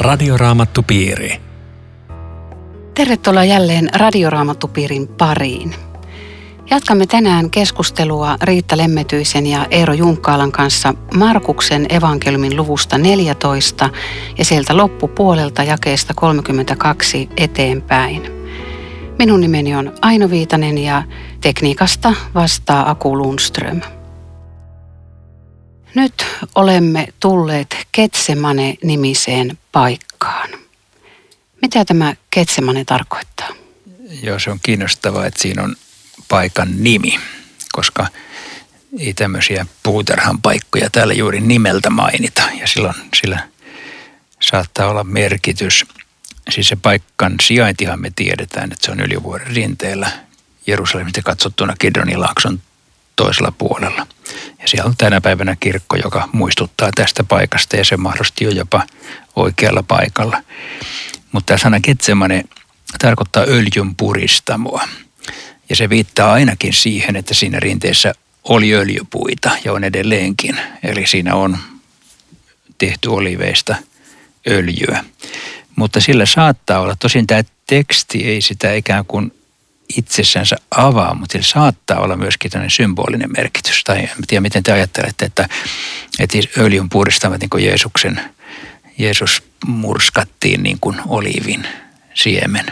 Radioraamattupiiri. Tervetuloa jälleen Radioraamattupiirin pariin. Jatkamme tänään keskustelua Riitta Lemmetyisen ja Eero Junkkaalan kanssa Markuksen evankeliumin luvusta 14 ja sieltä loppupuolelta jakeesta 32 eteenpäin. Minun nimeni on Aino Viitanen ja tekniikasta vastaa Aku Lundström. Nyt olemme tulleet Ketsemane-nimiseen paikkaan. Mitä tämä Ketsemane tarkoittaa? Joo, se on kiinnostavaa, että siinä on paikan nimi, koska ei tämmöisiä puutarhan paikkoja täällä juuri nimeltä mainita. Ja silloin sillä saattaa olla merkitys. Siis se paikan sijaintihan me tiedetään, että se on Ylivuoren rinteellä Jerusalemista katsottuna Kidronilaakson toisella puolella. Ja siellä on tänä päivänä kirkko, joka muistuttaa tästä paikasta ja se mahdollisesti on jopa oikealla paikalla. Mutta tämä sana Getsemane tarkoittaa öljyn puristamoa. Ja se viittaa ainakin siihen, että siinä rinteessä oli öljypuita ja on edelleenkin. Eli siinä on tehty oliveista öljyä. Mutta sillä saattaa olla, tosin tämä teksti ei sitä ikään kuin itsessänsä avaa, mutta sillä saattaa olla myöskin tämmöinen symbolinen merkitys. Tai en tiedä, miten te ajattelette, että, että öljyn puristamat niin kuin Jeesuksen, Jeesus murskattiin niin kuin oliivin siemen.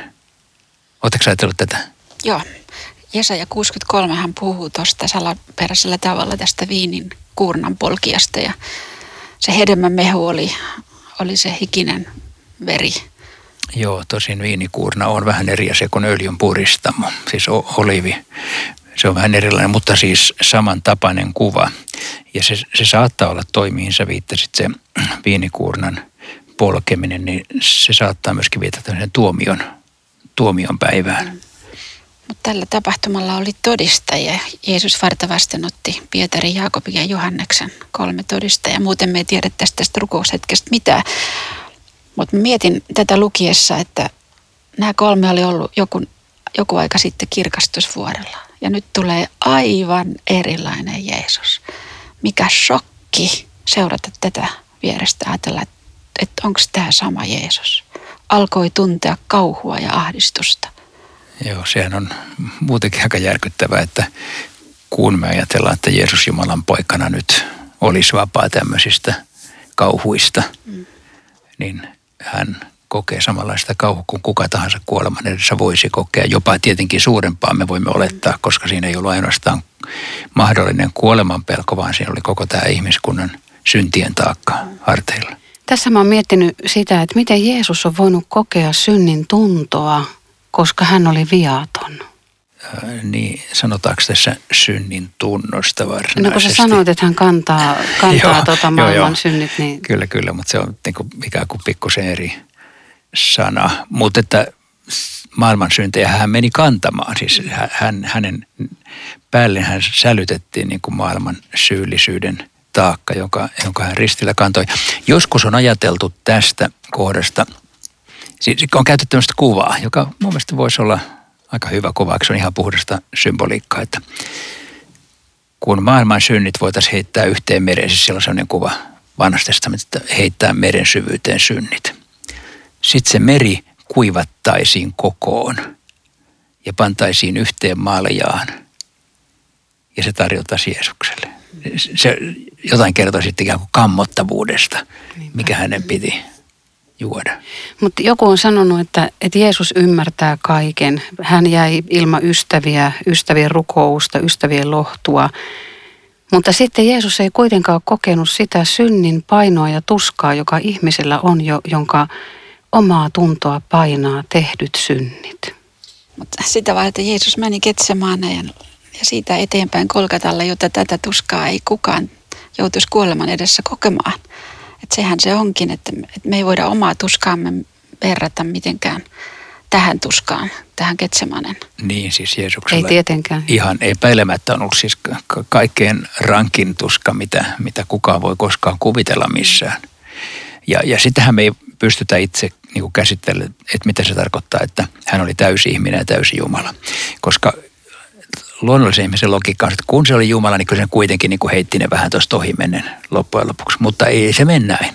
Oletteko ajatellut tätä? Joo. Jesaja 63 hän puhuu tuosta salaperäisellä tavalla tästä viinin kuurnan polkiasta ja se hedelmämehu oli, oli se hikinen veri Joo, tosin viinikuurna on vähän eri asia kuin öljyn puristamo, siis olivi. Se on vähän erilainen, mutta siis samantapainen kuva. Ja se, se saattaa olla toi, mihin sä viittasit, se viinikuurnan polkeminen, niin se saattaa myöskin viitata sen tuomion, tuomion päivään. Mm. Mutta tällä tapahtumalla oli todistajia. Jeesus varta vasten otti Pietari, Jaakobin ja Johanneksen kolme todistajaa. Muuten me ei tiedä tästä, tästä rukoushetkestä mitään. Mutta mietin tätä lukiessa, että nämä kolme oli ollut joku, joku aika sitten kirkastusvuorella. Ja nyt tulee aivan erilainen Jeesus. Mikä shokki seurata tätä vierestä ajatella, että, että onko tämä sama Jeesus. Alkoi tuntea kauhua ja ahdistusta. Joo, sehän on muutenkin aika järkyttävää, että kun me ajatellaan, että Jeesus Jumalan poikana nyt olisi vapaa tämmöisistä kauhuista, mm. niin hän kokee samanlaista kauhua kuin kuka tahansa kuoleman edessä voisi kokea. Jopa tietenkin suurempaa me voimme olettaa, koska siinä ei ollut ainoastaan mahdollinen kuoleman pelko, vaan siinä oli koko tämä ihmiskunnan syntien taakka harteilla. Tässä mä oon miettinyt sitä, että miten Jeesus on voinut kokea synnin tuntoa, koska hän oli viaton. Niin, sanotaanko tässä synnin tunnosta varsinaisesti? No kun sä sanoit, että hän kantaa, kantaa joo, tuota maailman joo, joo. synnit, niin... Kyllä, kyllä, mutta se on niin kuin, ikään kuin pikkusen eri sana. Mutta että maailman syntejä hän meni kantamaan. Siis hän, hänen päälle hän sälytettiin niin kuin maailman syyllisyyden taakka, joka, jonka hän ristillä kantoi. Joskus on ajateltu tästä kohdasta, siis on käytetty tämmöistä kuvaa, joka mun mielestä voisi olla – aika hyvä kuva, se on ihan puhdasta symboliikkaa, että kun maailman synnit voitaisiin heittää yhteen mereen, siis siellä on sellainen kuva vanhasta että heittää meren syvyyteen synnit. Sitten se meri kuivattaisiin kokoon ja pantaisiin yhteen maaljaan ja se tarjotaan Jeesukselle. Se jotain kertoo sitten ikään kuin kammottavuudesta, mikä hänen piti juoda. Mutta joku on sanonut, että, että Jeesus ymmärtää kaiken. Hän jäi ilman ystäviä, ystävien rukousta, ystävien lohtua. Mutta sitten Jeesus ei kuitenkaan kokenut sitä synnin painoa ja tuskaa, joka ihmisellä on, jo, jonka omaa tuntoa painaa tehdyt synnit. Mutta sitä vaan, että Jeesus meni ketsemaan ja, ja siitä eteenpäin kolkatalla, jotta tätä tuskaa ei kukaan joutuisi kuoleman edessä kokemaan. Että sehän se onkin, että, että me ei voida omaa tuskaamme verrata mitenkään tähän tuskaan, tähän Ketsemanen. Niin, siis Jeesuksella. Ei tietenkään. Ihan epäilemättä on ollut siis kaikkein rankin tuska, mitä, mitä kukaan voi koskaan kuvitella missään. Ja, ja sitähän me ei pystytä itse niin käsittelemään, että mitä se tarkoittaa, että hän oli täysi ihminen ja täysi Jumala. Koska luonnollisen ihmisen logiikka on, että kun se oli Jumala, niin kyllä se kuitenkin niin kuin heitti ne vähän tuosta ohi mennen loppujen lopuksi. Mutta ei se mene näin.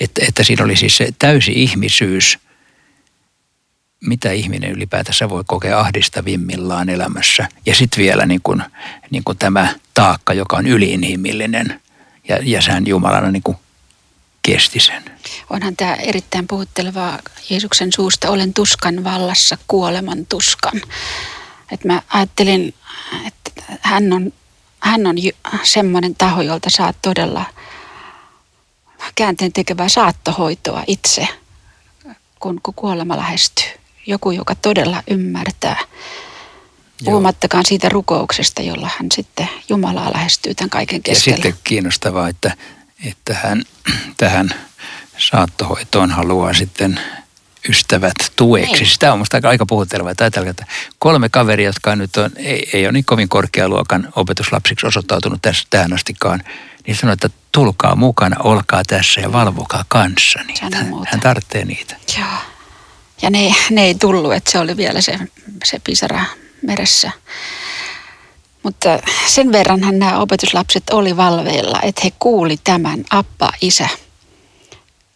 Että, että siinä oli siis se täysi ihmisyys, mitä ihminen ylipäätänsä voi kokea ahdistavimmillaan elämässä. Ja sitten vielä niin kuin, niin kuin tämä taakka, joka on yliinhimillinen. Ja, ja sehän Jumalana niin kuin kesti sen. Onhan tämä erittäin puhuttelevaa Jeesuksen suusta, olen tuskan vallassa, kuoleman tuskan. Et mä ajattelin, että hän on, hän on semmoinen taho, jolta saat todella käänteen tekevää saattohoitoa itse, kun, kun kuolema lähestyy. Joku, joka todella ymmärtää. Puhumattakaan siitä rukouksesta, jolla hän sitten Jumalaa lähestyy tämän kaiken keskellä. Ja sitten kiinnostavaa, että, että hän tähän saattohoitoon haluaa sitten ystävät tueksi. Ei. Niin. Sitä on musta aika puhuttelevaa. Ajatellaan, että kolme kaveria, jotka nyt on, ei, ei ole niin kovin korkealuokan opetuslapsiksi osoittautunut tässä tähän astikaan, niin sanoo, että tulkaa mukana, olkaa tässä ja valvokaa kanssa niitä. Hän, hän tarvitsee niitä. Joo. Ja ne, ne ei tullut, että se oli vielä se, se pisara meressä. Mutta sen verranhan nämä opetuslapset oli valveilla, että he kuuli tämän, appa, isä –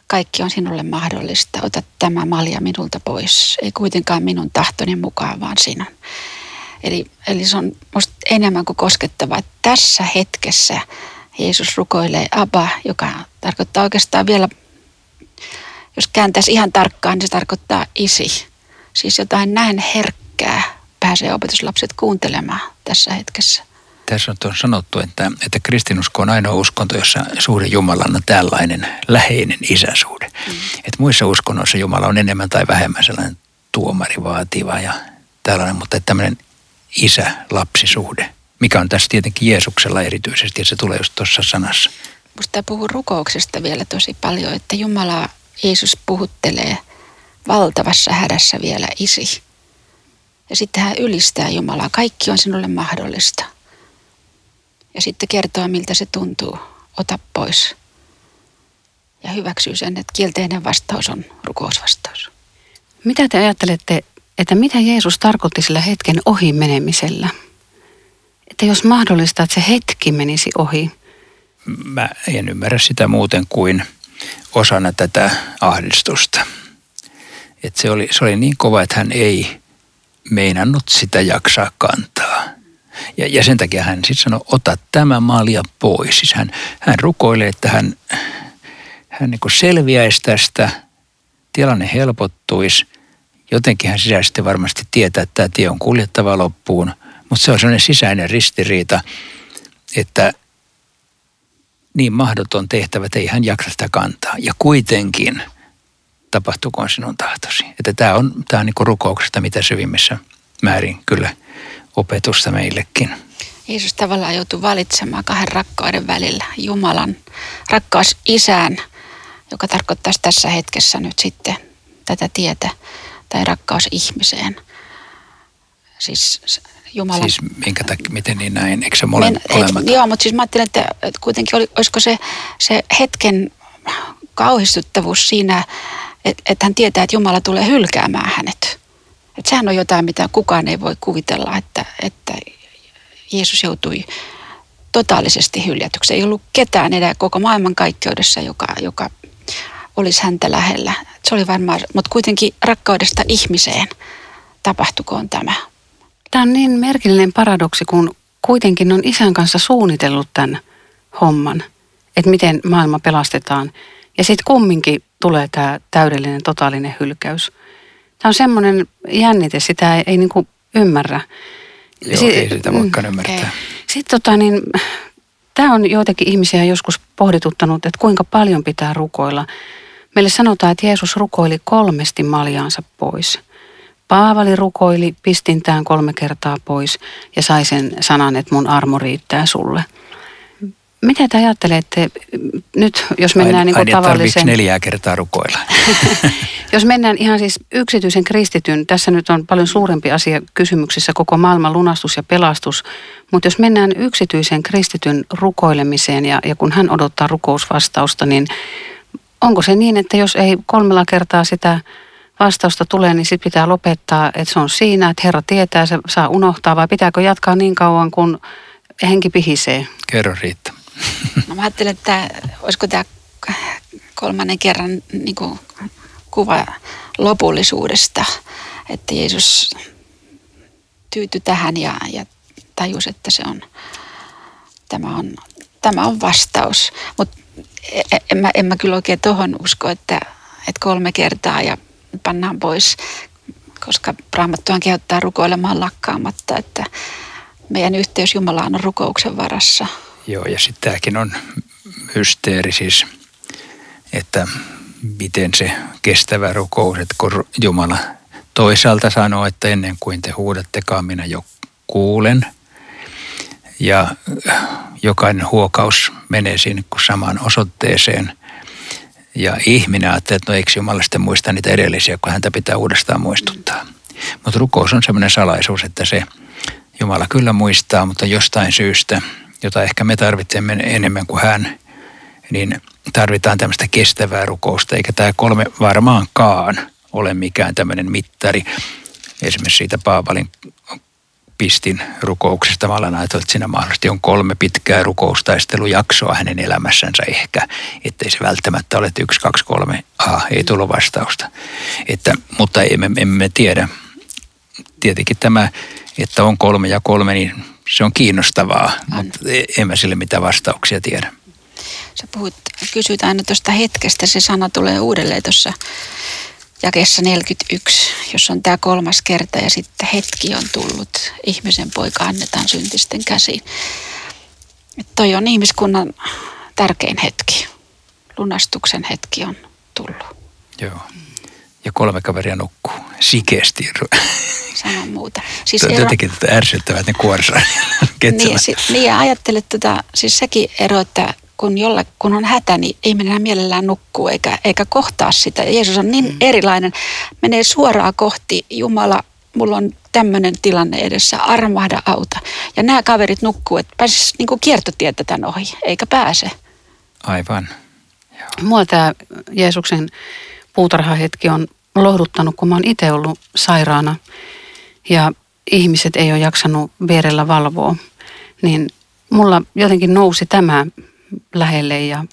kaikki on sinulle mahdollista. Ota tämä malja minulta pois. Ei kuitenkaan minun tahtoni mukaan, vaan sinun. Eli, eli se on musta enemmän kuin koskettava. Tässä hetkessä Jeesus rukoilee Abba, joka tarkoittaa oikeastaan vielä, jos kääntäisi ihan tarkkaan, niin se tarkoittaa isi. Siis jotain näin herkkää pääsee opetuslapset kuuntelemaan tässä hetkessä tässä on sanottu, että, että kristinusko on ainoa uskonto, jossa suhde Jumalan on tällainen läheinen isäsuhde. Mm. Että muissa uskonnoissa Jumala on enemmän tai vähemmän sellainen tuomari vaativa ja tällainen, mutta että tämmöinen isä-lapsisuhde, mikä on tässä tietenkin Jeesuksella erityisesti ja se tulee just tuossa sanassa. Musta puhuu rukouksesta vielä tosi paljon, että Jumala, Jeesus puhuttelee valtavassa hädässä vielä isi. Ja sitten hän ylistää Jumalaa. Kaikki on sinulle mahdollista ja sitten kertoa, miltä se tuntuu. Ota pois. Ja hyväksyy sen, että kielteinen vastaus on rukousvastaus. Mitä te ajattelette, että mitä Jeesus tarkoitti sillä hetken ohi menemisellä? Että jos mahdollista, että se hetki menisi ohi. Mä en ymmärrä sitä muuten kuin osana tätä ahdistusta. Että se oli, se oli niin kova, että hän ei meinannut sitä jaksaa kantaa. Ja, ja sen takia hän sitten sanoi, ota tämä malja pois. Siis hän, hän rukoilee, että hän, hän niin selviäisi tästä, tilanne helpottuisi. Jotenkin hän sisäisesti varmasti tietää, että tämä tie on kuljettava loppuun. Mutta se on sellainen sisäinen ristiriita, että niin mahdoton tehtävä, että ei hän jaksa sitä kantaa. Ja kuitenkin tapahtukoon sinun tahtosi. Että tämä on, tämä on niin rukouksesta mitä syvimmissä määrin kyllä opetusta meillekin. Jeesus tavallaan joutui valitsemaan kahden rakkauden välillä. Jumalan rakkaus isään, joka tarkoittaisi tässä hetkessä nyt sitten tätä tietä, tai rakkaus ihmiseen. Siis Jumalan... Siis minkä takia, miten niin näin, eikö se mole, Men, et, Joo, mutta siis mä ajattelen, että, kuitenkin oli, olisiko se, se hetken kauhistuttavuus siinä, että, että hän tietää, että Jumala tulee hylkäämään hänet. Että sehän on jotain, mitä kukaan ei voi kuvitella, että, että Jeesus joutui totaalisesti hyljätyksi. Ei ollut ketään enää koko maailmankaikkeudessa, joka, joka olisi häntä lähellä. Se oli varmaan, mutta kuitenkin rakkaudesta ihmiseen tapahtukoon tämä. Tämä on niin merkillinen paradoksi, kun kuitenkin on isän kanssa suunnitellut tämän homman, että miten maailma pelastetaan. Ja sitten kumminkin tulee tämä täydellinen, totaalinen hylkäys – Tämä on semmoinen jännite, sitä ei, ei niin kuin ymmärrä. Joo, si- ei sitä voikaan mm, ymmärtää. Okay. Sitten tota, niin, tämä on joitakin ihmisiä joskus pohdituttanut, että kuinka paljon pitää rukoilla. Meille sanotaan, että Jeesus rukoili kolmesti maljaansa pois. Paavali rukoili pistintään kolme kertaa pois ja sai sen sanan, että mun armo riittää sulle – mitä te ajattelette nyt, jos mennään niin tavalliseen... neljää kertaa rukoilla. jos mennään ihan siis yksityisen kristityn, tässä nyt on paljon suurempi asia kysymyksessä koko maailman lunastus ja pelastus, mutta jos mennään yksityisen kristityn rukoilemiseen ja, ja kun hän odottaa rukousvastausta, niin onko se niin, että jos ei kolmella kertaa sitä vastausta tulee, niin sitten pitää lopettaa, että se on siinä, että Herra tietää, se saa unohtaa vai pitääkö jatkaa niin kauan, kun henki pihisee? Kerro Riitta. No mä ajattelen, että olisiko tämä kolmannen kerran niin kuin kuva lopullisuudesta, että Jeesus tyytyi tähän ja, ja tajusi, että se on, tämä, on, tämä on vastaus. Mutta e, e, en mä, en mä kyllä oikein tuohon usko, että, että kolme kertaa ja pannaan pois, koska Raamattuhan kehottaa rukoilemaan lakkaamatta, että meidän yhteys Jumalaan on rukouksen varassa. Joo, ja sitten tämäkin on mysteeri siis, että miten se kestävä rukous, että kun Jumala toisaalta sanoo, että ennen kuin te huudattekaan, minä jo kuulen. Ja jokainen huokaus menee sinne kuin samaan osoitteeseen. Ja ihminen ajattelee, että no eikö Jumala sitten muista niitä edellisiä, kun häntä pitää uudestaan muistuttaa. Mutta rukous on sellainen salaisuus, että se Jumala kyllä muistaa, mutta jostain syystä, jota ehkä me tarvitsemme enemmän kuin hän, niin tarvitaan tämmöistä kestävää rukousta, eikä tämä kolme varmaankaan ole mikään tämmöinen mittari. Esimerkiksi siitä Paavalin pistin rukouksesta. Mä olen ajatellut, että siinä mahdollisesti on kolme pitkää rukoustaistelujaksoa hänen elämässänsä ehkä, ettei se välttämättä ole, että yksi, kaksi, kolme, aha, ei tullut vastausta. Että, mutta emme, emme tiedä. Tietenkin tämä, että on kolme ja kolme, niin se on kiinnostavaa, on. mutta emme sille mitään vastauksia tiedä. Sä puhut, kysyt aina tuosta hetkestä, se sana tulee uudelleen tuossa jakeessa 41, jos on tämä kolmas kerta ja sitten hetki on tullut, ihmisen poika annetaan syntisten käsiin. Että toi on ihmiskunnan tärkein hetki. Lunastuksen hetki on tullut. Joo. Ja kolme kaveria nukkuu sikeästi. Sanon muuta. Siis ero... Jotenkin tätä ärsyttävää, että ne kuorsaa. niin, si- niin ja ajattelet, tota, siis sekin ero, että kun, jolle, kun on hätä, niin ei mennä mielellään nukkuu eikä, eikä kohtaa sitä. Jeesus on niin mm. erilainen, menee suoraan kohti Jumala, mulla on tämmöinen tilanne edessä, armahda auta. Ja nämä kaverit nukkuu, että pääsisi niin kiertotietä tämän ohi, eikä pääse. Aivan. Joo. Mua tämä Jeesuksen puutarhahetki on lohduttanut, kun mä oon itse ollut sairaana ja ihmiset ei ole jaksanut vierellä valvoa. Niin mulla jotenkin nousi tämä lähelle ja,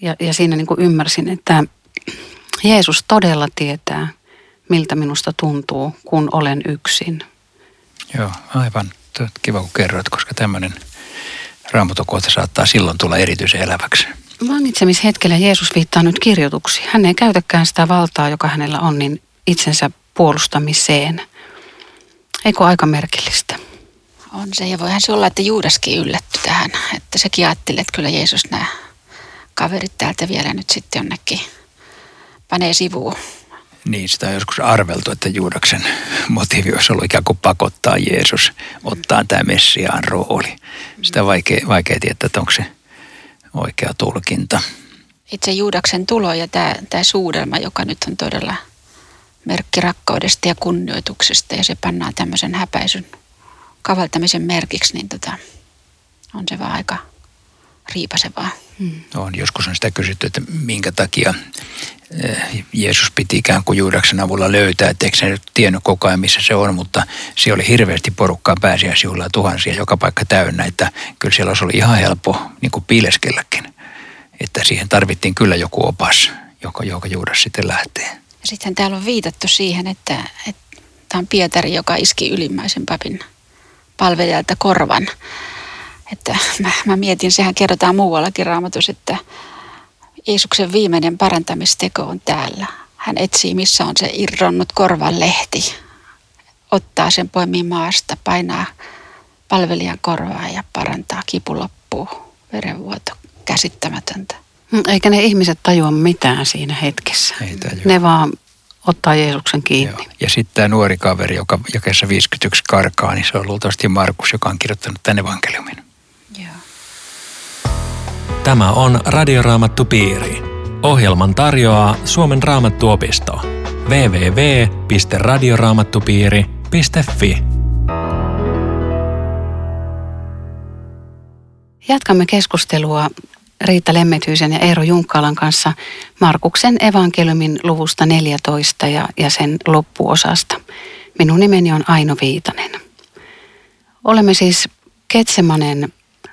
ja, ja siinä niin kuin ymmärsin, että Jeesus todella tietää, miltä minusta tuntuu, kun olen yksin. Joo, aivan. Kiva kun kerroit, koska tämmöinen raamatukohta saattaa silloin tulla erityisen eläväksi. Vangitsemishetkellä Jeesus viittaa nyt kirjoituksiin. Hän ei käytäkään sitä valtaa, joka hänellä on, niin itsensä puolustamiseen. Eikö aika merkillistä? On se, ja voihan se olla, että Juudaskin yllätty tähän. Että sekin ajatteli, että kyllä Jeesus nämä kaverit täältä vielä nyt sitten jonnekin panee sivuun. Niin, sitä on joskus arveltu, että Juudaksen motiivi olisi ollut ikään kuin pakottaa Jeesus ottaa tämä Messiaan rooli. Sitä on vaikea, vaikea tietää, että onko se oikea tulkinta. Itse Juudaksen tulo ja tämä, tämä suudelma, joka nyt on todella merkki rakkaudesta ja kunnioituksesta ja se pannaan tämmöisen häpäisyn kavaltamisen merkiksi, niin tota, on se vaan aika riipasevaa. Hmm. On, joskus on sitä kysytty, että minkä takia eh, Jeesus piti ikään kuin Juudaksen avulla löytää, että eikö se nyt tiennyt koko ajan, missä se on, mutta se oli hirveästi porukkaa pääsiäisjuhlaa tuhansia, joka paikka täynnä, että kyllä siellä olisi ollut ihan helppo niin kuin piileskelläkin. Että siihen tarvittiin kyllä joku opas, joka, joka Juudas sitten lähtee. Ja sitten täällä on viitattu siihen, että, että tämä on Pietari, joka iski ylimmäisen papin palvelijalta korvan. Että mä, mä mietin, sehän kerrotaan muuallakin raamatussa, että Jeesuksen viimeinen parantamisteko on täällä. Hän etsii, missä on se irronnut korvan lehti. Ottaa sen poimii maasta, painaa palvelijan korvaa ja parantaa. Kipu loppuu, verenvuoto, käsittämätöntä. Mm, eikä ne ihmiset tajua mitään siinä hetkessä. Ei ne vaan ottaa Jeesuksen kiinni. Joo. Ja sitten tämä nuori kaveri, joka jakessa 51 karkaa, niin se on luultavasti Markus, joka on kirjoittanut tänne evankeliumin. Tämä on Radioraamattu Piiri. Ohjelman tarjoaa Suomen raamattuopisto. www.radioraamattupiiri.fi Jatkamme keskustelua Riitta Lemmethyisen ja Eero Junkkalan kanssa Markuksen evankeliumin luvusta 14 ja, ja sen loppuosasta. Minun nimeni on Aino Viitanen. Olemme siis Ketsemanen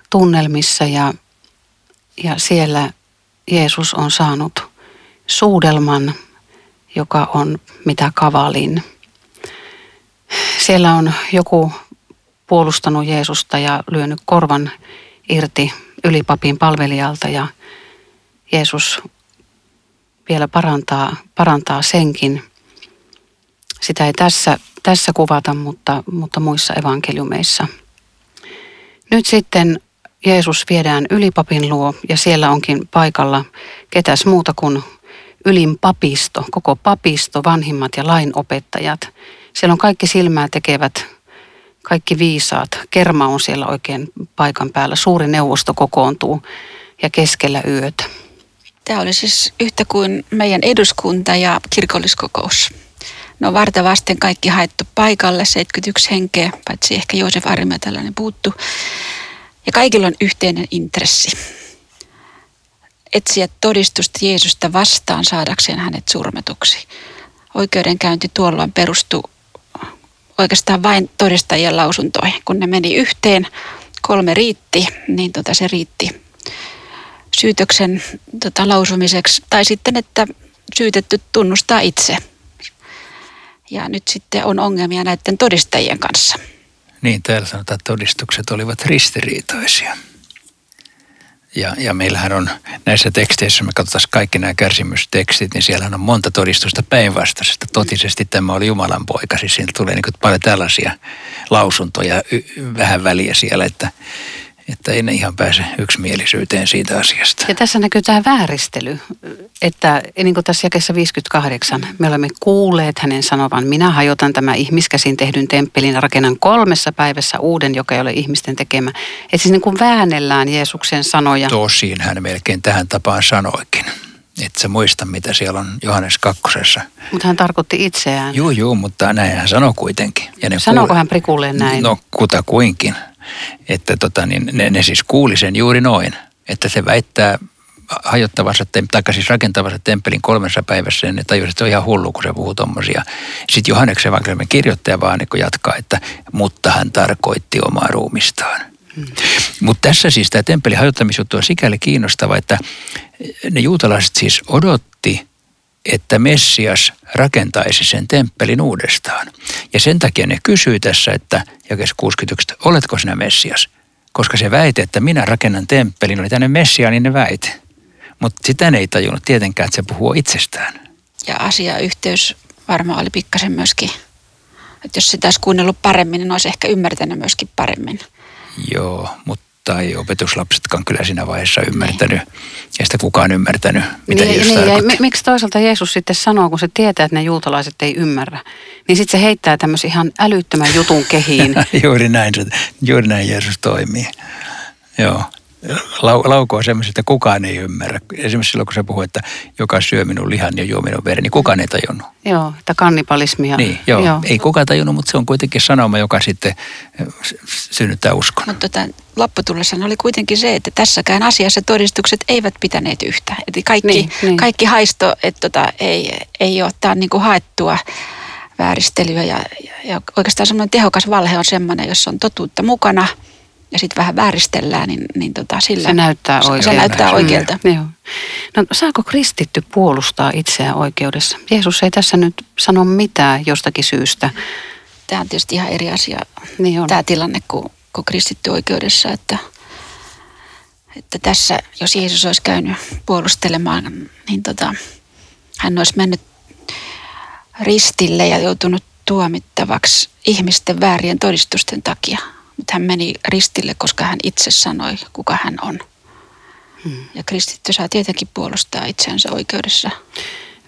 tunnelmissa ja, ja siellä Jeesus on saanut suudelman, joka on mitä kavalin. Siellä on joku puolustanut Jeesusta ja lyönyt korvan irti ylipapin palvelijalta ja Jeesus vielä parantaa, parantaa senkin. Sitä ei tässä, tässä kuvata, mutta, mutta muissa evankeliumeissa. Nyt sitten Jeesus viedään ylipapin luo ja siellä onkin paikalla ketäs muuta kuin ylin papisto, koko papisto, vanhimmat ja lainopettajat. Siellä on kaikki silmää tekevät, kaikki viisaat. Kerma on siellä oikein paikan päällä. Suuri neuvosto kokoontuu ja keskellä yötä. Tämä oli siis yhtä kuin meidän eduskunta ja kirkolliskokous. No varta vasten kaikki haettu paikalle, 71 henkeä, paitsi ehkä Joosef Arimme tällainen puuttu. Ja kaikilla on yhteinen intressi. Etsiä todistusta Jeesusta vastaan saadakseen hänet surmetuksi. Oikeudenkäynti tuolloin perustui oikeastaan vain todistajien lausuntoihin. Kun ne meni yhteen, kolme riitti, niin tota se riitti syytöksen tota, lausumiseksi. Tai sitten, että syytetty tunnustaa itse. Ja nyt sitten on ongelmia näiden todistajien kanssa. Niin, täällä sanotaan, että todistukset olivat ristiriitoisia. Ja, ja meillähän on näissä teksteissä, me katsotaan kaikki nämä kärsimystekstit, niin siellähän on monta todistusta päinvastaisesta. Totisesti tämä oli Jumalan poika, siis siinä tulee niin paljon tällaisia lausuntoja y- vähän väliä siellä, että, että ei ne ihan pääse yksimielisyyteen siitä asiasta. Ja tässä näkyy tämä vääristely, että niin kuin tässä jakessa 58, me olemme kuulleet hänen sanovan, minä hajotan tämä ihmiskäsin tehdyn temppelin rakennan kolmessa päivässä uuden, joka ei ole ihmisten tekemä. Että siis niin kuin väännellään Jeesuksen sanoja. Tosin hän melkein tähän tapaan sanoikin. Et sä muista, mitä siellä on Johannes kakkosessa. Mutta hän tarkoitti itseään. Joo, joo, mutta näin hän sanoi kuitenkin. Ja ne Sanooko kuule- hän prikulleen näin? No kutakuinkin. Että tota, niin ne, ne siis kuuli sen juuri noin, että se väittää hajottavansa, tai siis rakentavansa temppelin kolmessa päivässä, ja ne tajusivat, että se on ihan hullu, kun se puhuu tuommoisia. Sitten Johanneksen evankeliumin kirjoittaja vaan niin jatkaa, että mutta hän tarkoitti omaa ruumistaan. Hmm. Mutta tässä siis tämä temppelin hajottamisjuttu on sikäli kiinnostava, että ne juutalaiset siis odotti että Messias rakentaisi sen temppelin uudestaan. Ja sen takia ne kysyy tässä, että jakes 61, oletko sinä Messias? Koska se väite, että minä rakennan temppelin, oli tänne messiaaninen väite. Mutta sitä ne ei tajunnut tietenkään, että se puhuu itsestään. Ja asiayhteys varmaan oli pikkasen myöskin, että jos sitä olisi kuunnellut paremmin, niin olisi ehkä ymmärtänyt myöskin paremmin. Joo, mutta tai opetuslapsetkaan kyllä siinä vaiheessa ymmärtänyt. Ja sitä kukaan ymmärtänyt, mitä niin, Jeesus niin, ja miksi toisaalta Jeesus sitten sanoo, kun se tietää, että ne juutalaiset ei ymmärrä, niin sitten se heittää tämmöisen ihan älyttömän jutun kehiin. juuri näin, juuri näin Jeesus toimii. Joo lau, laukoo semmoisia, että kukaan ei ymmärrä. Esimerkiksi silloin, kun se puhuu, että joka syö minun lihan ja juo minun veren, niin kukaan ei tajunnut. Joo, että kannibalismia. Niin, joo. joo. Ei kukaan tajunnut, mutta se on kuitenkin sanoma, joka sitten eh, synnyttää uskon. Mutta tota, lopputulossa oli kuitenkin se, että tässäkään asiassa todistukset eivät pitäneet yhtä. Että kaikki, niin, niin. kaikki haisto, että tota, ei, ei ole tämä niin kuin haettua vääristelyä ja, ja oikeastaan semmoinen tehokas valhe on semmoinen, jossa on totuutta mukana – ja sitten vähän vääristellään, niin, niin tota, sillä se näyttää oikealta. Se näyttää oikealta. Mm. Joo. No, saako kristitty puolustaa itseään oikeudessa? Jeesus ei tässä nyt sano mitään jostakin syystä. Tämä on tietysti ihan eri asia, niin on. tämä tilanne kuin, kuin kristitty oikeudessa, että, että tässä, jos Jeesus olisi käynyt puolustelemaan, niin tota, hän olisi mennyt ristille ja joutunut tuomittavaksi ihmisten väärien todistusten takia hän meni ristille, koska hän itse sanoi, kuka hän on. Hmm. Ja kristitty saa tietenkin puolustaa itseänsä oikeudessa.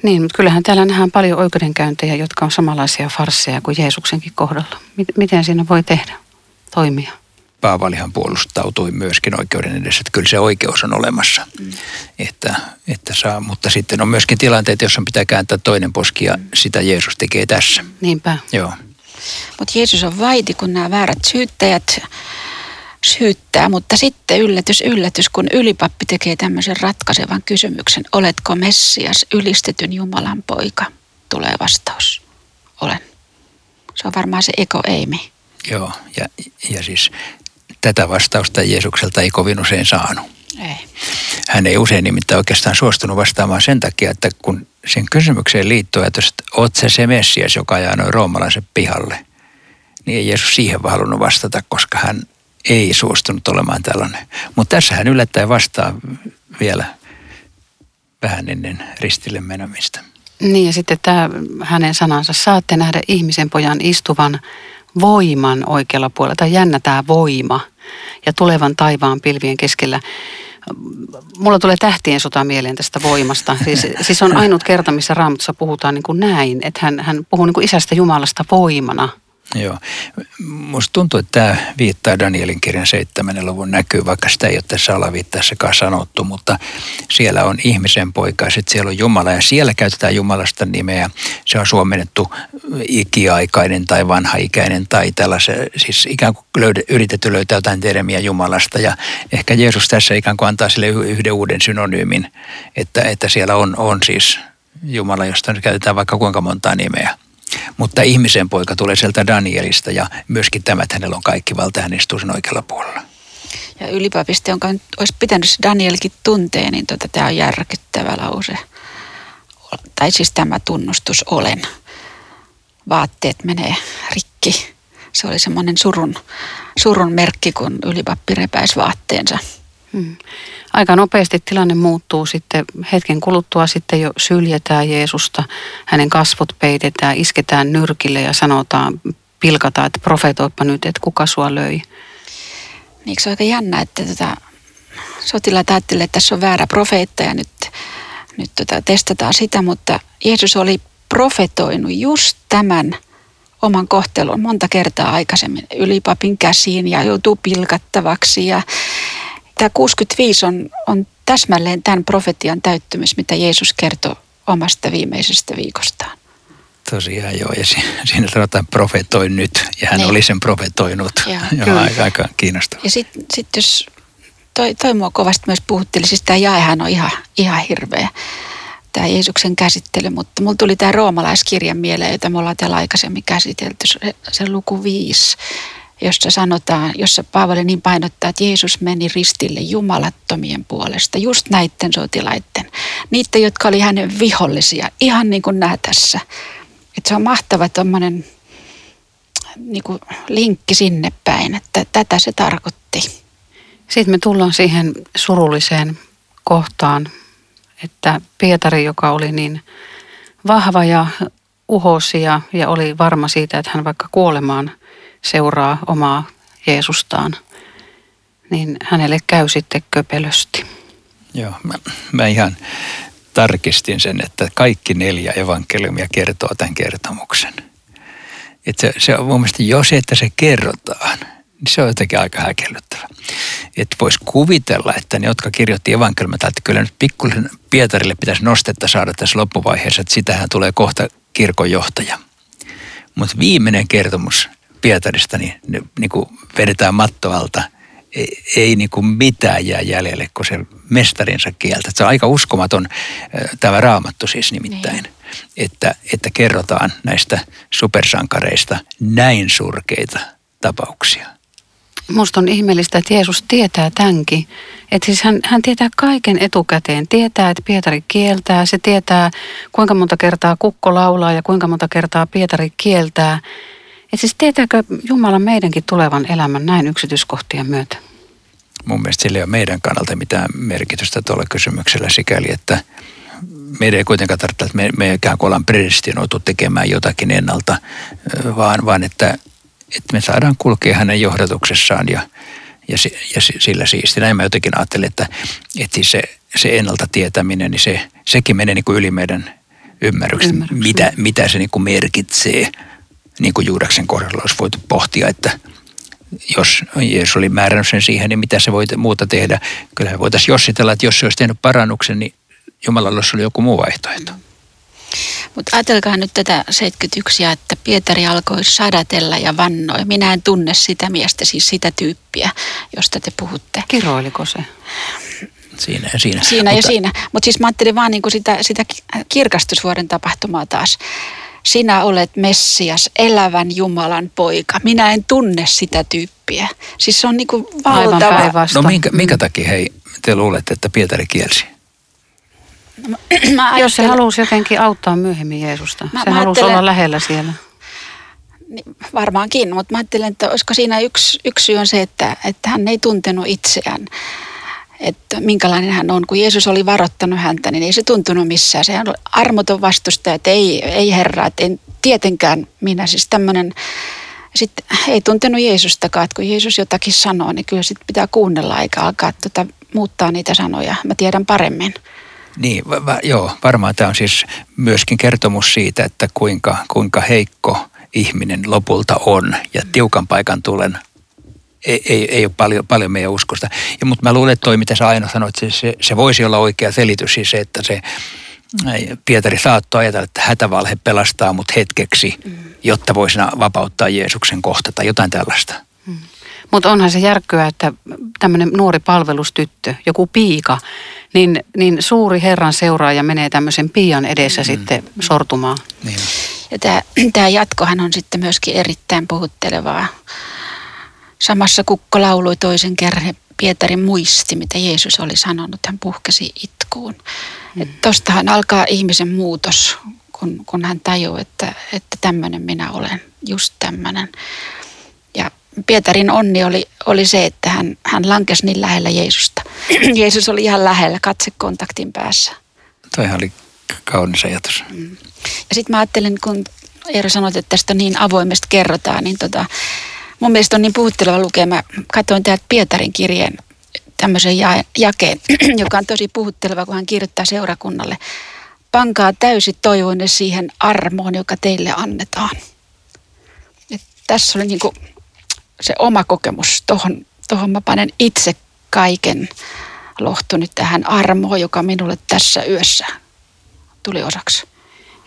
Niin, mutta kyllähän täällä nähdään paljon oikeudenkäyntejä, jotka on samanlaisia farsseja kuin Jeesuksenkin kohdalla. Miten siinä voi tehdä, toimia? Paavalihan puolustautui myöskin oikeuden edessä, että kyllä se oikeus on olemassa. Mm. Että, että saa, mutta sitten on myöskin tilanteita, jossa pitää kääntää toinen poski ja sitä Jeesus tekee tässä. Niinpä. Joo. Mutta Jeesus on vaiti, kun nämä väärät syyttäjät syyttää, mutta sitten yllätys, yllätys, kun ylipappi tekee tämmöisen ratkaisevan kysymyksen, oletko Messias, ylistetyn Jumalan poika? Tulee vastaus, olen. Se on varmaan se eko Eimi. Joo, ja, ja siis tätä vastausta Jeesukselta ei kovin usein saanut. Ei. hän ei usein nimittäin oikeastaan suostunut vastaamaan sen takia, että kun sen kysymykseen liittyy, että oot se se Messias, joka ajaa noin roomalaisen pihalle, niin ei Jeesus siihen halunnut vastata, koska hän ei suostunut olemaan tällainen. Mutta tässä hän yllättäen vastaa vielä vähän ennen ristille menemistä. Niin ja sitten tämä hänen sanansa, saatte nähdä ihmisen pojan istuvan voiman oikealla puolella, tai jännä tämä voima, ja tulevan taivaan pilvien keskellä. Mulla tulee tähtien sota mieleen tästä voimasta. Siis, siis on ainut kerta, missä Raamatussa puhutaan niin kuin näin, että hän, hän puhuu niin kuin isästä Jumalasta voimana – Joo. Musta tuntuu, että tämä viittaa Danielin kirjan 7. luvun näkyy, vaikka sitä ei ole tässä alaviitteessakaan sanottu, mutta siellä on ihmisen poika sitten siellä on Jumala ja siellä käytetään Jumalasta nimeä. Se on suomennettu ikiaikainen tai vanhaikäinen tai tällaisen, siis ikään kuin löydä, yritetty löytää jotain termiä Jumalasta ja ehkä Jeesus tässä ikään kuin antaa sille yhden uuden synonyymin, että, että siellä on, on siis Jumala, josta nyt käytetään vaikka kuinka montaa nimeä. Mutta ihmisen poika tulee sieltä Danielista ja myöskin tämä, että hänellä on kaikki valta, hän istuu sen oikealla puolella. Ja ylipapiste, jonka olisi pitänyt Danielkin tuntee, niin tota, tämä on järkyttävä lause. Tai siis tämä tunnustus olen. Vaatteet menee rikki. Se oli semmoinen surun, surun merkki, kun ylipappi repäisi vaatteensa. Hmm aika nopeasti tilanne muuttuu sitten. Hetken kuluttua sitten jo syljetään Jeesusta, hänen kasvot peitetään, isketään nyrkille ja sanotaan, pilkataan, että profetoipa nyt, että kuka sua löi. Niin se on aika jännä, että tota, sotilaat ajattelee, että tässä on väärä profeetta ja nyt, nyt tota, testataan sitä, mutta Jeesus oli profetoinut just tämän oman kohtelun monta kertaa aikaisemmin. Ylipapin käsiin ja joutuu pilkattavaksi ja Tämä 65 on, on täsmälleen tämän profetian täyttymys, mitä Jeesus kertoo omasta viimeisestä viikostaan. Tosiaan joo, ja siinä sanotaan profetoi nyt, ja hän niin. oli sen profetoinut. Joo, joo aika, aika kiinnostavaa. Ja sitten sit jos toi, toi mua kovasti myös puhutteli, siis tämä jaehan on ihan, ihan hirveä, tämä Jeesuksen käsittely, mutta mulla tuli tämä roomalaiskirjan mieleen, jota me ollaan täällä aikaisemmin käsitelty, se, se luku 5 jossa sanotaan, jossa Paavali niin painottaa, että Jeesus meni ristille jumalattomien puolesta, just näiden sotilaiden, niiden, jotka oli hänen vihollisia, ihan niin kuin nämä tässä. Että se on mahtava tuommoinen niin kuin linkki sinne päin, että tätä se tarkoitti. Sitten me tullaan siihen surulliseen kohtaan, että Pietari, joka oli niin vahva ja uhosi ja, ja oli varma siitä, että hän vaikka kuolemaan – seuraa omaa Jeesustaan, niin hänelle käy sitten köpelösti. Joo, mä, mä ihan tarkistin sen, että kaikki neljä evankeliumia kertoo tämän kertomuksen. Että se, se on mun mielestä, jos että se kerrotaan, niin se on jotenkin aika häkellyttävä. Että voisi kuvitella, että ne, jotka kirjoitti evankeliumia, että kyllä nyt pikkuisen Pietarille pitäisi nostetta saada tässä loppuvaiheessa, että sitähän tulee kohta kirkonjohtaja. Mutta viimeinen kertomus Pietarista, niin, niin kuin vedetään matto alta. Ei, ei niin kuin mitään jää jäljelle, kun se mestarinsa kieltä. Se on aika uskomaton tämä raamattu siis nimittäin, niin. että, että kerrotaan näistä supersankareista näin surkeita tapauksia. Musta on ihmeellistä, että Jeesus tietää tämänkin. Että siis hän, hän tietää kaiken etukäteen. Tietää, että Pietari kieltää. Se tietää, kuinka monta kertaa kukko laulaa ja kuinka monta kertaa Pietari kieltää. Et siis tietääkö Jumala meidänkin tulevan elämän näin yksityiskohtien myötä? Mun mielestä sillä ei ole meidän kannalta mitään merkitystä tuolla kysymyksellä sikäli, että meidän ei kuitenkaan tarvitse, että me, me ikään kuin ollaan predestinoitu tekemään jotakin ennalta, vaan, vaan että, että me saadaan kulkea hänen johdatuksessaan ja, ja, ja sillä siisti. Näin mä jotenkin ajattelen, että, että siis se, se ennalta tietäminen, niin se, sekin menee niin kuin yli meidän ymmärryksen, mitä, mitä se niin kuin merkitsee – niin kuin Juudaksen kohdalla olisi voitu pohtia, että jos Jeesus oli määrännyt sen siihen, niin mitä se voi muuta tehdä. Kyllähän voitaisiin jossitella, että jos se olisi tehnyt parannuksen, niin Jumalalla olisi ollut joku muu vaihtoehto. Mutta ajatelkaa nyt tätä 71, että Pietari alkoi sadatella ja vannoi. Minä en tunne sitä miestä, siis sitä tyyppiä, josta te puhutte. Kiroiliko se? Siinä ja siinä. Siinä Mutta... ja siinä. Mutta siis mä ajattelin vaan niinku sitä, sitä kirkastusvuoden tapahtumaa taas sinä olet Messias, elävän Jumalan poika. Minä en tunne sitä tyyppiä. Siis se on niin kuin valtava. No minkä, minkä takia, hei, te luulette, että Pietari kielsi? No, mä Jos se halusi jotenkin auttaa myöhemmin Jeesusta. Mä- se mä halusi olla lähellä siellä. Niin, varmaankin, mutta mä ajattelen, että olisiko siinä yksi, yksi syy on se, että, että hän ei tuntenut itseään, että minkälainen hän on. Kun Jeesus oli varoittanut häntä, niin ei se tuntunut missään. Sehän oli armoton vastustaja, että ei, ei herra, että en tietenkään minä. Siis tämmöinen, sitten ei tuntenut Jeesustakaan, että kun Jeesus jotakin sanoo, niin kyllä sitten pitää kuunnella eikä alkaa tota, muuttaa niitä sanoja. Mä tiedän paremmin. Niin, va, va, joo, varmaan tämä on siis myöskin kertomus siitä, että kuinka, kuinka heikko ihminen lopulta on ja tiukan paikan tulen ei, ei, ei ole paljon, paljon meidän uskosta. Ja, mutta mä luulen, että toi, mitä sä aina sanoit, se, se, se voisi olla oikea selitys, siis se, että se Pietari saattoi ajatella, että hätävalhe pelastaa mut hetkeksi, jotta voisi vapauttaa Jeesuksen kohta tai jotain tällaista. Mutta onhan se järkkyä, että tämmöinen nuori palvelustyttö, joku piika, niin, niin suuri Herran seuraaja menee tämmöisen pian edessä mm. sitten sortumaan. Niin. Ja tämä, tämä jatkohan on sitten myöskin erittäin puhuttelevaa. Samassa kukko laului toisen kerran Pietarin muisti, mitä Jeesus oli sanonut. Hän puhkesi itkuun. Mm. Tostahan alkaa ihmisen muutos, kun, kun hän tajuu, että, että tämmöinen minä olen, just tämmöinen. Ja Pietarin onni oli, oli se, että hän, hän lankesi niin lähellä Jeesusta. Jeesus oli ihan lähellä katsekontaktin päässä. Toihan oli kaunis ajatus. Ja sitten mä ajattelin, kun Eero sanoit, että tästä niin avoimesti kerrotaan, niin tota, mun mielestä on niin puhutteleva lukea. Mä katsoin täältä Pietarin kirjeen tämmöisen ja- jakeen, joka on tosi puhutteleva, kun hän kirjoittaa seurakunnalle. Pankaa täysi toivoinen siihen armoon, joka teille annetaan. Et tässä oli niinku se oma kokemus. Tohon, tohon mä panen itse kaiken lohtu tähän armoon, joka minulle tässä yössä tuli osaksi.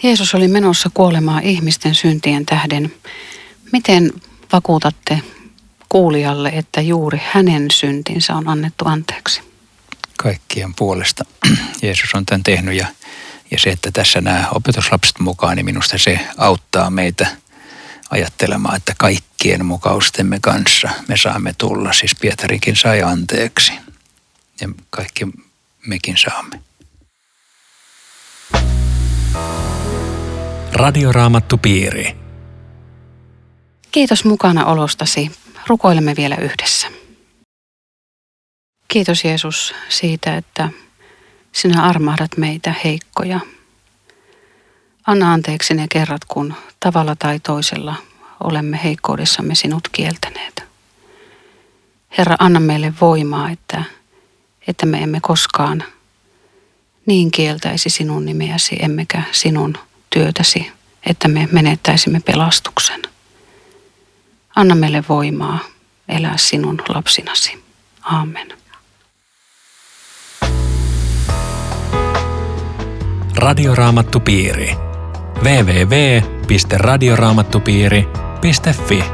Jeesus oli menossa kuolemaan ihmisten syntien tähden. Miten vakuutatte kuulijalle, että juuri hänen syntinsä on annettu anteeksi? Kaikkien puolesta Jeesus on tämän tehnyt ja, ja se, että tässä nämä opetuslapset mukaan, niin minusta se auttaa meitä ajattelemaan, että kaikkien mukaustemme kanssa me saamme tulla. Siis Pietarikin sai anteeksi ja kaikki mekin saamme. Radioraamattupiiri. Kiitos mukana olostasi. Rukoilemme vielä yhdessä. Kiitos Jeesus siitä, että sinä armahdat meitä heikkoja. Anna anteeksi ne kerrat, kun tavalla tai toisella olemme heikkoudessamme sinut kieltäneet. Herra, anna meille voimaa, että, että me emme koskaan niin kieltäisi sinun nimeäsi, emmekä sinun työtäsi, että me menettäisimme pelastuksen. Anna meille voimaa elää sinun lapsinasi. Aamen. Radioraamattupiiri. www.radioraamattupiiri.fi